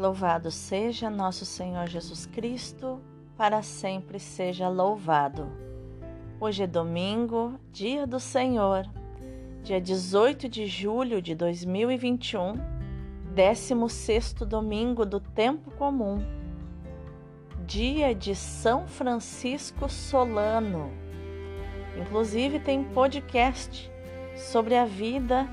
Louvado seja nosso Senhor Jesus Cristo, para sempre seja louvado. Hoje é domingo, dia do Senhor, dia 18 de julho de 2021, 16 domingo do tempo comum, dia de São Francisco Solano. Inclusive tem podcast sobre a vida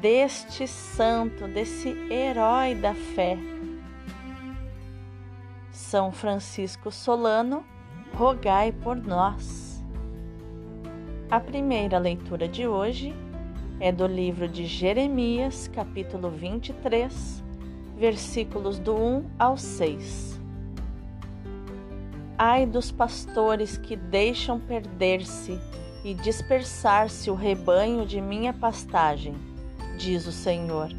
deste santo, desse herói da fé. São Francisco Solano, rogai por nós. A primeira leitura de hoje é do livro de Jeremias, capítulo 23, versículos do 1 ao 6. Ai dos pastores que deixam perder-se e dispersar-se o rebanho de minha pastagem diz o Senhor.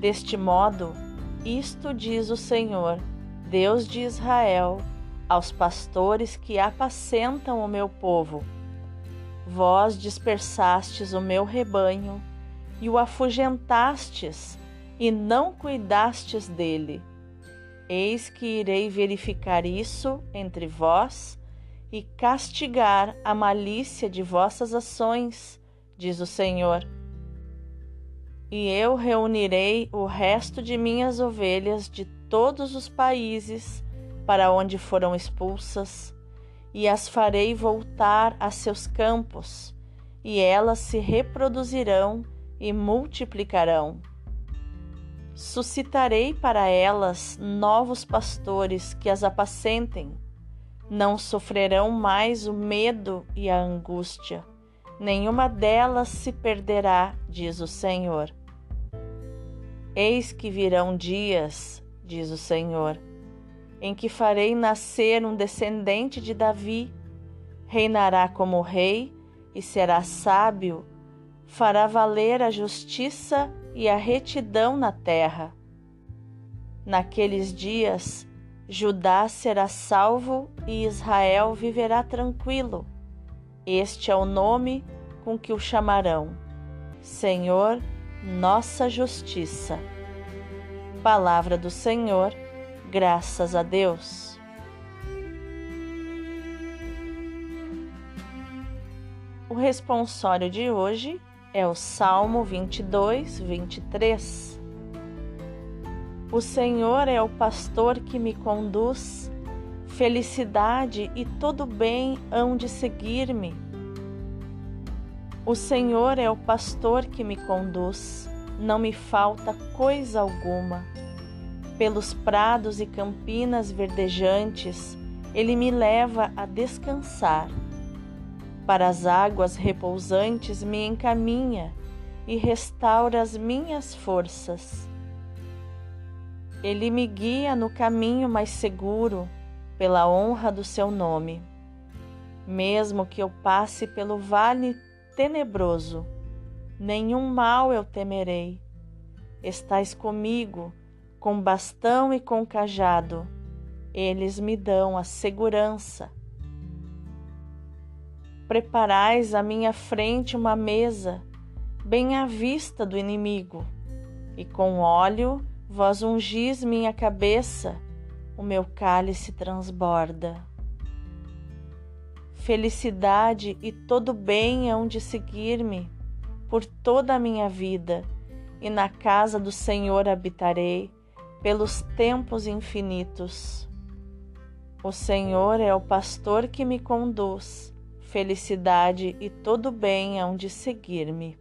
Deste modo, isto diz o Senhor, Deus de Israel, aos pastores que apacentam o meu povo: Vós dispersastes o meu rebanho e o afugentastes, e não cuidastes dele. Eis que irei verificar isso entre vós e castigar a malícia de vossas ações, diz o Senhor e eu reunirei o resto de minhas ovelhas de todos os países para onde foram expulsas, e as farei voltar a seus campos, e elas se reproduzirão e multiplicarão. Suscitarei para elas novos pastores que as apacentem. Não sofrerão mais o medo e a angústia. Nenhuma delas se perderá, diz o Senhor. Eis que virão dias, diz o Senhor, em que farei nascer um descendente de Davi, reinará como rei e será sábio, fará valer a justiça e a retidão na terra. Naqueles dias, Judá será salvo e Israel viverá tranquilo. Este é o nome com que o chamarão: Senhor nossa justiça. Palavra do Senhor, graças a Deus. O responsório de hoje é o Salmo 22, 23. O Senhor é o pastor que me conduz, felicidade e todo bem hão de seguir-me o Senhor é o pastor que me conduz, não me falta coisa alguma. Pelos prados e campinas verdejantes, ele me leva a descansar. Para as águas repousantes me encaminha e restaura as minhas forças. Ele me guia no caminho mais seguro, pela honra do seu nome. Mesmo que eu passe pelo vale tenebroso, nenhum mal eu temerei. Estás comigo, com bastão e com cajado, eles me dão a segurança. Preparais à minha frente uma mesa, bem à vista do inimigo, e com óleo vós ungis minha cabeça, o meu cálice transborda felicidade e todo bem hão de seguir-me por toda a minha vida, e na casa do Senhor habitarei pelos tempos infinitos. O Senhor é o pastor que me conduz, felicidade e todo bem hão de seguir-me.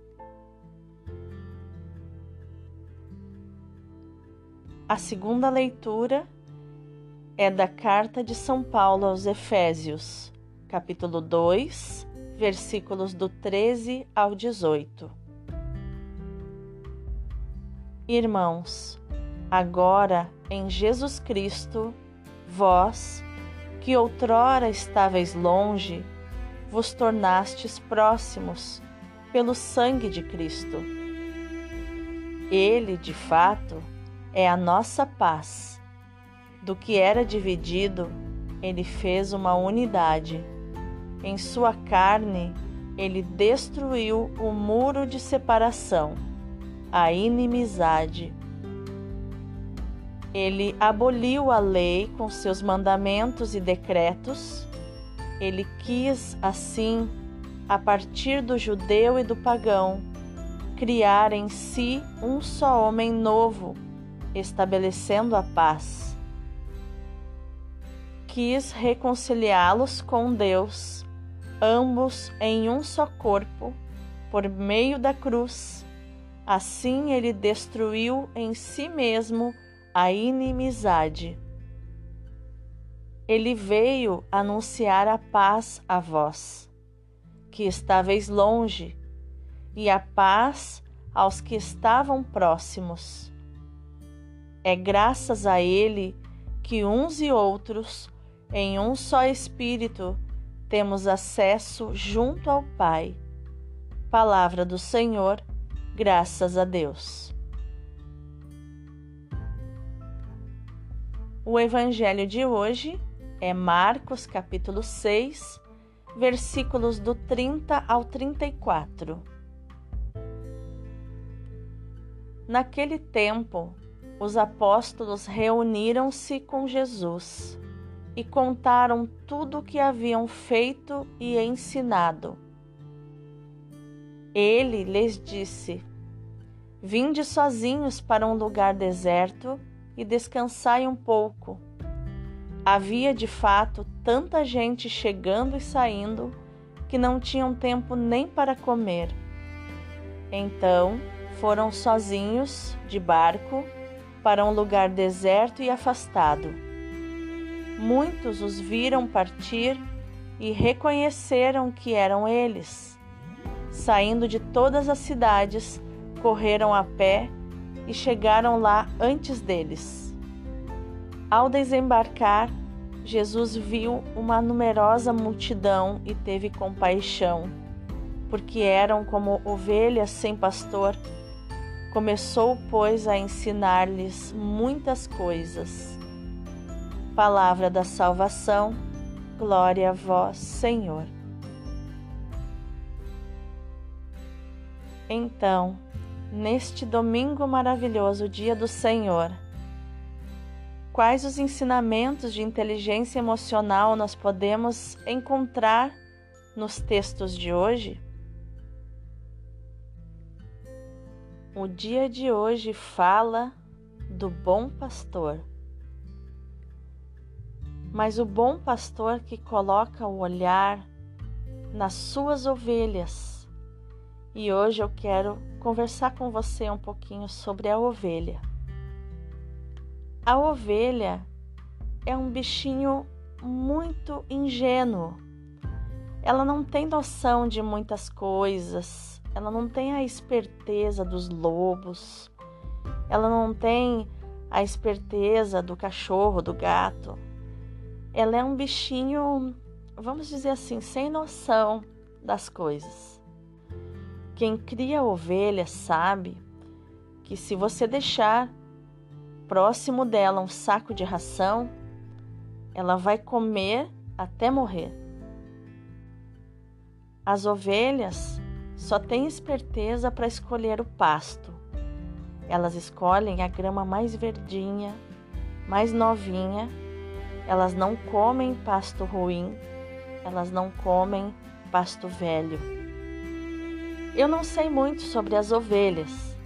A segunda leitura é da carta de São Paulo aos Efésios capítulo 2, versículos do 13 ao 18. Irmãos, agora em Jesus Cristo, vós, que outrora estáveis longe, vos tornastes próximos pelo sangue de Cristo. Ele, de fato, é a nossa paz. Do que era dividido, ele fez uma unidade em sua carne, ele destruiu o muro de separação, a inimizade. Ele aboliu a lei com seus mandamentos e decretos. Ele quis, assim, a partir do judeu e do pagão, criar em si um só homem novo, estabelecendo a paz. Quis reconciliá-los com Deus, ambos em um só corpo, por meio da cruz. Assim ele destruiu em si mesmo a inimizade. Ele veio anunciar a paz a vós, que estáveis longe, e a paz aos que estavam próximos. É graças a Ele que uns e outros, em um só Espírito, temos acesso junto ao Pai. Palavra do Senhor, graças a Deus. O evangelho de hoje é Marcos, capítulo 6, versículos do 30 ao 34. Naquele tempo, os apóstolos reuniram-se com Jesus e contaram tudo o que haviam feito e ensinado. Ele lhes disse: Vinde sozinhos para um lugar deserto e descansai um pouco. Havia de fato tanta gente chegando e saindo que não tinham tempo nem para comer. Então foram sozinhos, de barco, para um lugar deserto e afastado. Muitos os viram partir e reconheceram que eram eles. Saindo de todas as cidades, correram a pé e chegaram lá antes deles. Ao desembarcar, Jesus viu uma numerosa multidão e teve compaixão, porque eram como ovelhas sem pastor. Começou, pois, a ensinar-lhes muitas coisas. Palavra da salvação, glória a vós, Senhor. Então, neste domingo maravilhoso, dia do Senhor, quais os ensinamentos de inteligência emocional nós podemos encontrar nos textos de hoje? O dia de hoje fala do bom pastor. Mas o bom pastor que coloca o olhar nas suas ovelhas e hoje eu quero conversar com você um pouquinho sobre a ovelha. A ovelha é um bichinho muito ingênuo. Ela não tem noção de muitas coisas, ela não tem a esperteza dos lobos, ela não tem a esperteza do cachorro, do gato. Ela é um bichinho, vamos dizer assim, sem noção das coisas. Quem cria ovelha sabe que se você deixar próximo dela um saco de ração, ela vai comer até morrer. As ovelhas só têm esperteza para escolher o pasto. Elas escolhem a grama mais verdinha, mais novinha. Elas não comem pasto ruim, elas não comem pasto velho. Eu não sei muito sobre as ovelhas.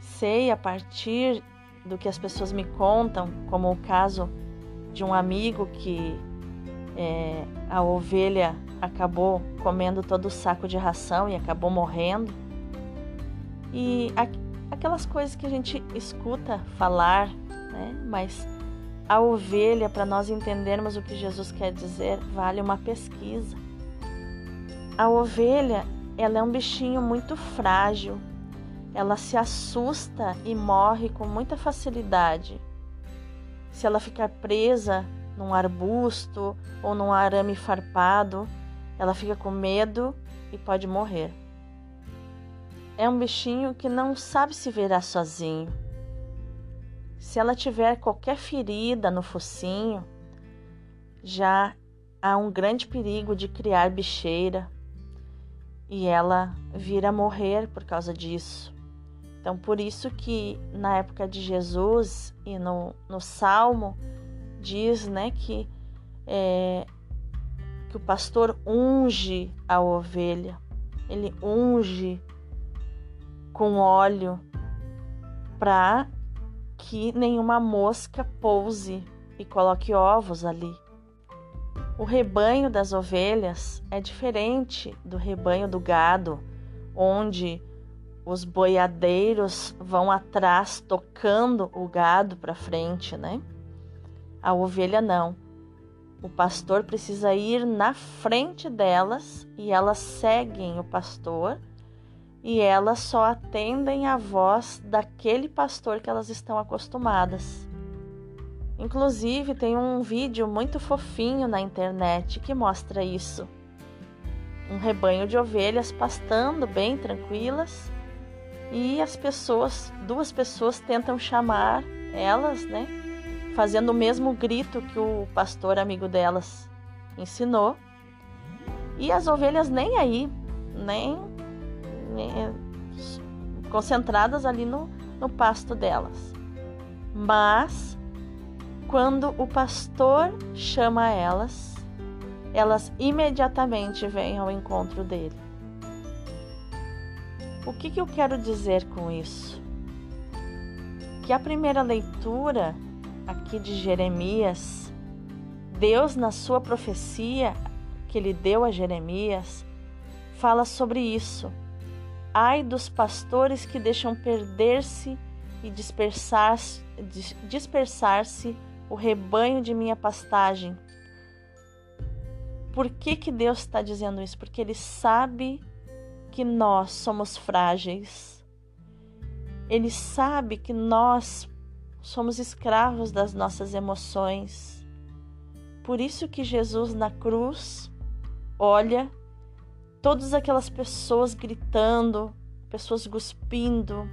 Sei a partir do que as pessoas me contam, como o caso de um amigo que é, a ovelha acabou comendo todo o saco de ração e acabou morrendo. E aquelas coisas que a gente escuta falar, né? mas a ovelha, para nós entendermos o que Jesus quer dizer, vale uma pesquisa. A ovelha ela é um bichinho muito frágil. Ela se assusta e morre com muita facilidade. Se ela ficar presa num arbusto ou num arame farpado, ela fica com medo e pode morrer. É um bichinho que não sabe se virar sozinho. Se ela tiver qualquer ferida no focinho, já há um grande perigo de criar bicheira e ela vir a morrer por causa disso. Então, por isso que na época de Jesus e no, no Salmo diz, né, que é, que o pastor unge a ovelha, ele unge com óleo para que nenhuma mosca pouse e coloque ovos ali. O rebanho das ovelhas é diferente do rebanho do gado, onde os boiadeiros vão atrás tocando o gado para frente, né? A ovelha não. O pastor precisa ir na frente delas e elas seguem o pastor e elas só atendem a voz daquele pastor que elas estão acostumadas. Inclusive, tem um vídeo muito fofinho na internet que mostra isso. Um rebanho de ovelhas pastando bem tranquilas e as pessoas, duas pessoas tentam chamar elas, né? fazendo o mesmo grito que o pastor amigo delas ensinou. E as ovelhas nem aí, nem, nem concentradas ali no, no pasto delas. Mas quando o pastor chama elas, elas imediatamente vêm ao encontro dele. O que, que eu quero dizer com isso? Que a primeira leitura aqui de Jeremias, Deus, na sua profecia que ele deu a Jeremias, fala sobre isso. Ai dos pastores que deixam perder-se e dispersar-se dispersar o rebanho de minha pastagem. Por que, que Deus está dizendo isso? Porque Ele sabe que nós somos frágeis. Ele sabe que nós somos escravos das nossas emoções. Por isso que Jesus na cruz olha todas aquelas pessoas gritando, pessoas cuspindo,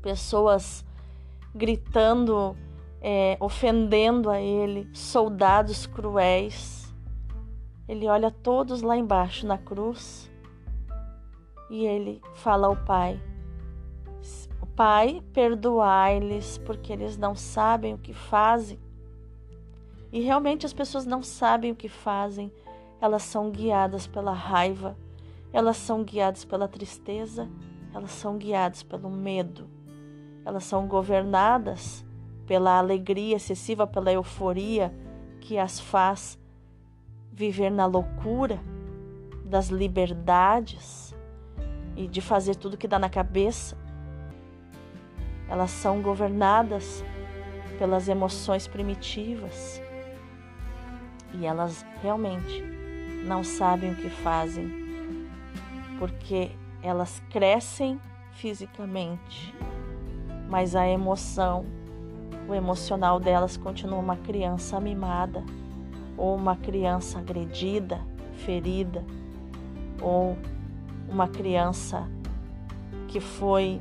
pessoas gritando, é, ofendendo a Ele, soldados cruéis. Ele olha todos lá embaixo na cruz e ele fala ao Pai: Pai, perdoai-lhes, porque eles não sabem o que fazem. E realmente as pessoas não sabem o que fazem, elas são guiadas pela raiva, elas são guiadas pela tristeza, elas são guiadas pelo medo, elas são governadas pela alegria excessiva, pela euforia que as faz viver na loucura das liberdades e de fazer tudo que dá na cabeça. Elas são governadas pelas emoções primitivas e elas realmente não sabem o que fazem, porque elas crescem fisicamente, mas a emoção, o emocional delas continua uma criança mimada ou uma criança agredida, ferida, ou uma criança que foi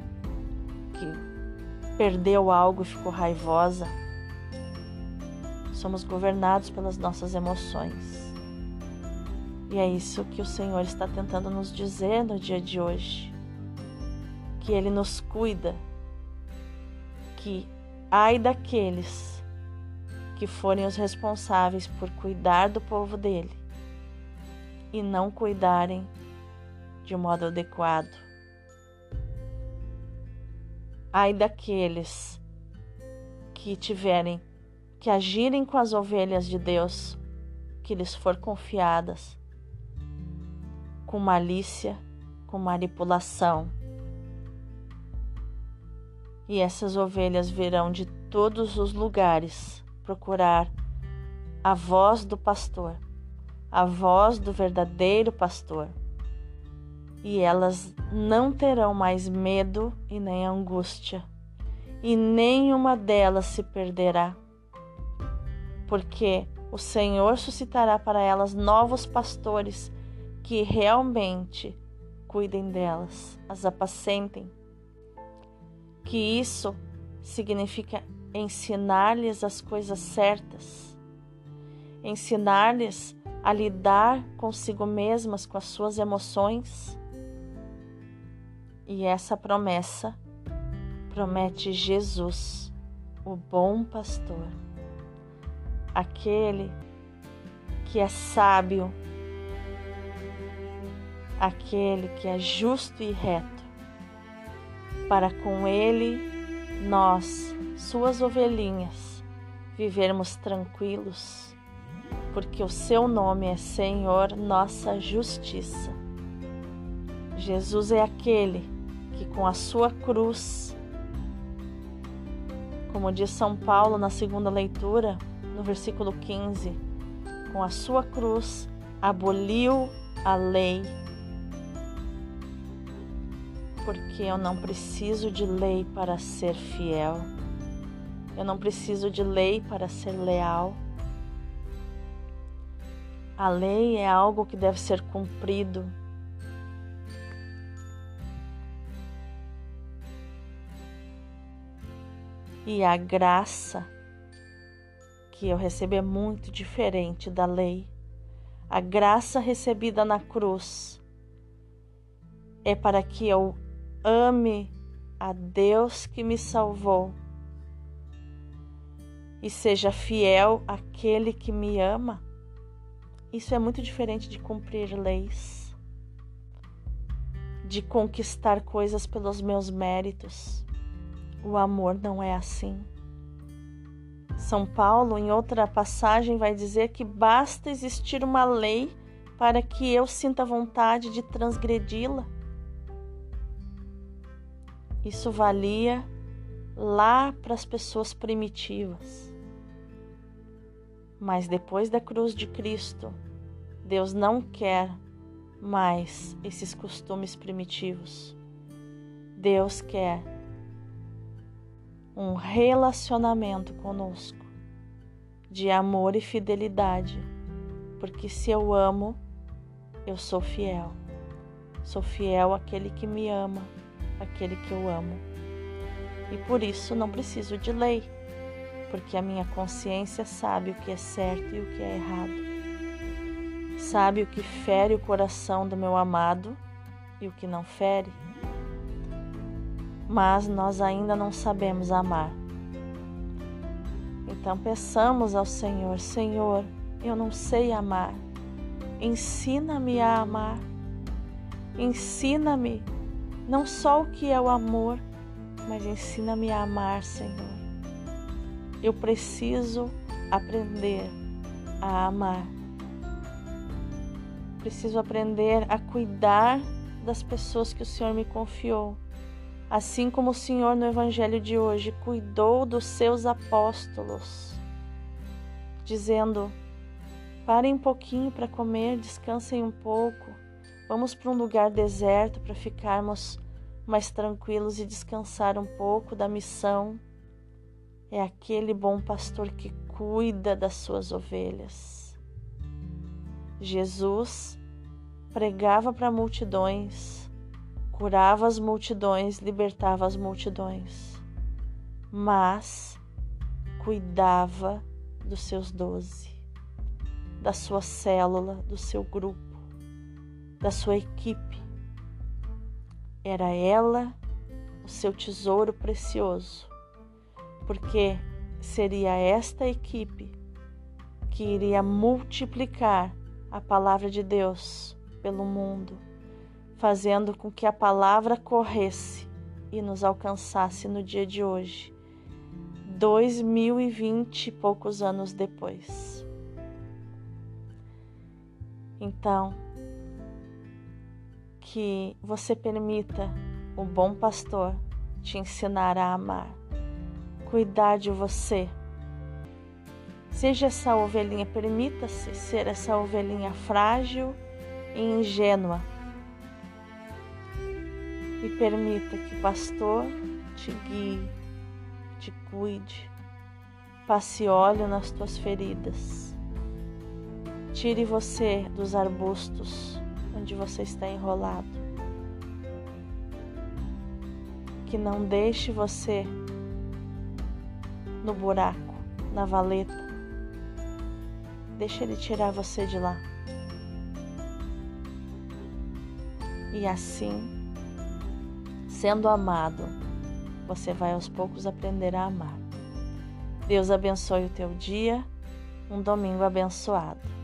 que perdeu algo e ficou raivosa. Somos governados pelas nossas emoções. E é isso que o Senhor está tentando nos dizer no dia de hoje. Que Ele nos cuida, que ai daqueles que forem os responsáveis por cuidar do povo dele e não cuidarem de modo adequado Ai daqueles que tiverem que agirem com as ovelhas de Deus que lhes for confiadas, com malícia, com manipulação. E essas ovelhas virão de todos os lugares procurar a voz do pastor, a voz do verdadeiro pastor e elas não terão mais medo e nem angústia, e nenhuma delas se perderá, porque o Senhor suscitará para elas novos pastores que realmente cuidem delas, as apacentem. Que isso significa ensinar-lhes as coisas certas, ensinar-lhes a lidar consigo mesmas, com as suas emoções E essa promessa promete Jesus, o bom pastor, aquele que é sábio, aquele que é justo e reto, para com ele nós, suas ovelhinhas, vivermos tranquilos, porque o seu nome é Senhor, nossa justiça. Jesus é aquele que com a sua cruz como diz São Paulo na segunda leitura, no versículo 15, com a sua cruz aboliu a lei. Porque eu não preciso de lei para ser fiel. Eu não preciso de lei para ser leal. A lei é algo que deve ser cumprido, E a graça que eu recebo é muito diferente da lei. A graça recebida na cruz é para que eu ame a Deus que me salvou e seja fiel àquele que me ama. Isso é muito diferente de cumprir leis, de conquistar coisas pelos meus méritos. O amor não é assim. São Paulo, em outra passagem, vai dizer que basta existir uma lei para que eu sinta vontade de transgredi-la. Isso valia lá para as pessoas primitivas. Mas depois da cruz de Cristo, Deus não quer mais esses costumes primitivos. Deus quer um relacionamento conosco de amor e fidelidade, porque se eu amo, eu sou fiel. Sou fiel àquele que me ama, àquele que eu amo. E por isso não preciso de lei, porque a minha consciência sabe o que é certo e o que é errado. Sabe o que fere o coração do meu amado e o que não fere mas nós ainda não sabemos amar. Então peçamos ao Senhor: Senhor, eu não sei amar. Ensina-me a amar. Ensina-me não só o que é o amor, mas ensina-me a amar, Senhor. Eu preciso aprender a amar. Preciso aprender a cuidar das pessoas que o Senhor me confiou assim como o Senhor no Evangelho de hoje cuidou dos seus apóstolos, dizendo: parem um pouquinho para comer, descansem um pouco, vamos para um lugar deserto para ficarmos mais tranquilos e descansar um pouco da missão. É aquele bom pastor que cuida das suas ovelhas. Jesus pregava para multidões curava as multidões, libertava as multidões, mas cuidava dos seus doze, da sua célula, do seu grupo, da sua equipe. Era ela o seu tesouro precioso, porque seria esta equipe que iria multiplicar a palavra de Deus pelo mundo fazendo com que a palavra corresse e nos alcançasse no dia de hoje, dois mil e vinte e poucos anos depois. Então, que você permita o bom pastor te ensinar a amar, cuidar de você. Seja essa ovelhinha, permita-se ser essa ovelhinha frágil e ingênua e permita que o pastor te guie, te cuide, passe óleo nas tuas feridas. Tire você dos arbustos onde você está enrolado. Que não deixe você no buraco, na valeta. Deixe ele tirar você de lá. E assim sendo amado, você vai aos poucos aprender a amar. Deus abençoe o teu dia, um domingo abençoado.